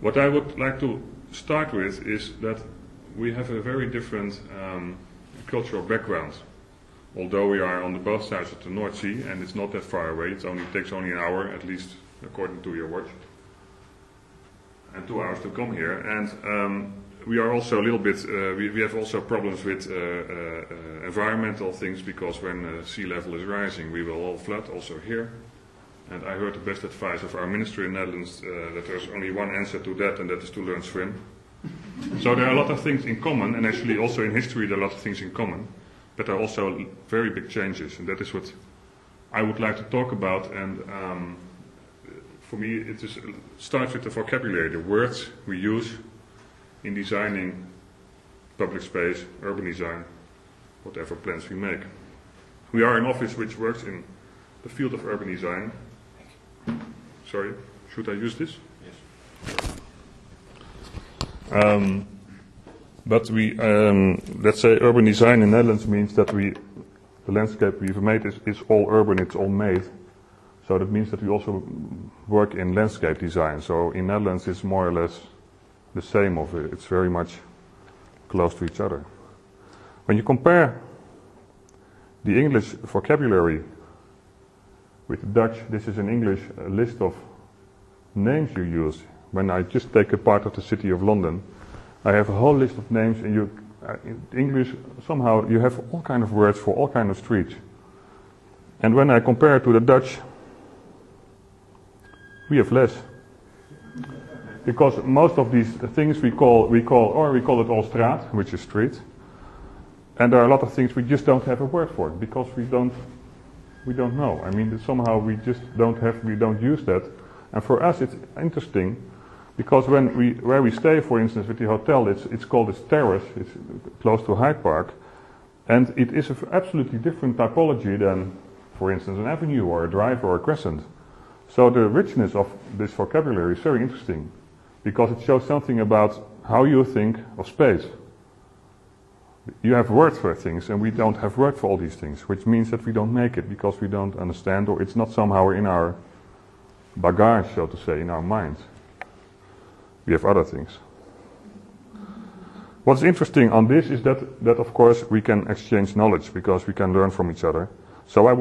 What I would like to start with is that we have a very different um, cultural background. Although we are on the both sides of the North Sea and it's not that far away, it only takes only an hour at least according to your watch, and two hours to come here. And um, we are also a little bit, uh, we, we, have also problems with uh, uh, environmental things because when uh, sea level is rising, we will all flood, also here. And I heard the best advice of our ministry in the Netherlands uh, that there's only one answer to that, and that is to learn swim. so there are a lot of things in common, and actually also in history there are a lot of things in common, but there are also very big changes, and that is what I would like to talk about. And um, for me, it is, starts with the vocabulary, the words we use in designing public space, urban design, whatever plans we make. We are an office which works in the field of urban design. Sorry, should I use this? Yes. Um, but we, um, let's say urban design in the Netherlands means that we, the landscape we've made is, is all urban, it's all made. So that means that we also work in landscape design. So in Netherlands it's more or less the same of it. It's very much close to each other. When you compare the English vocabulary with the Dutch, this is in English a list of names you use. When I just take a part of the city of London, I have a whole list of names, and you, uh, in English somehow you have all kind of words for all kind of streets. And when I compare to the Dutch, we have less because most of these things we call we call or we call it all straat, which is street, and there are a lot of things we just don't have a word for because we don't we don't know. I mean, somehow we just don't have we don't use that, and for us it's interesting because when we where we stay, for instance, with the hotel, it's it's called a terrace. It's close to Hyde Park, and it is an absolutely different typology than, for instance, an avenue or a drive or a crescent. So the richness of this vocabulary is very interesting because it shows something about how you think of space. You have words for things, and we don't have word for all these things, which means that we don't make it because we don't understand, or it's not somehow in our bagage, so to say, in our mind. We have other things. What's interesting on this is that, that of course, we can exchange knowledge because we can learn from each other. So I would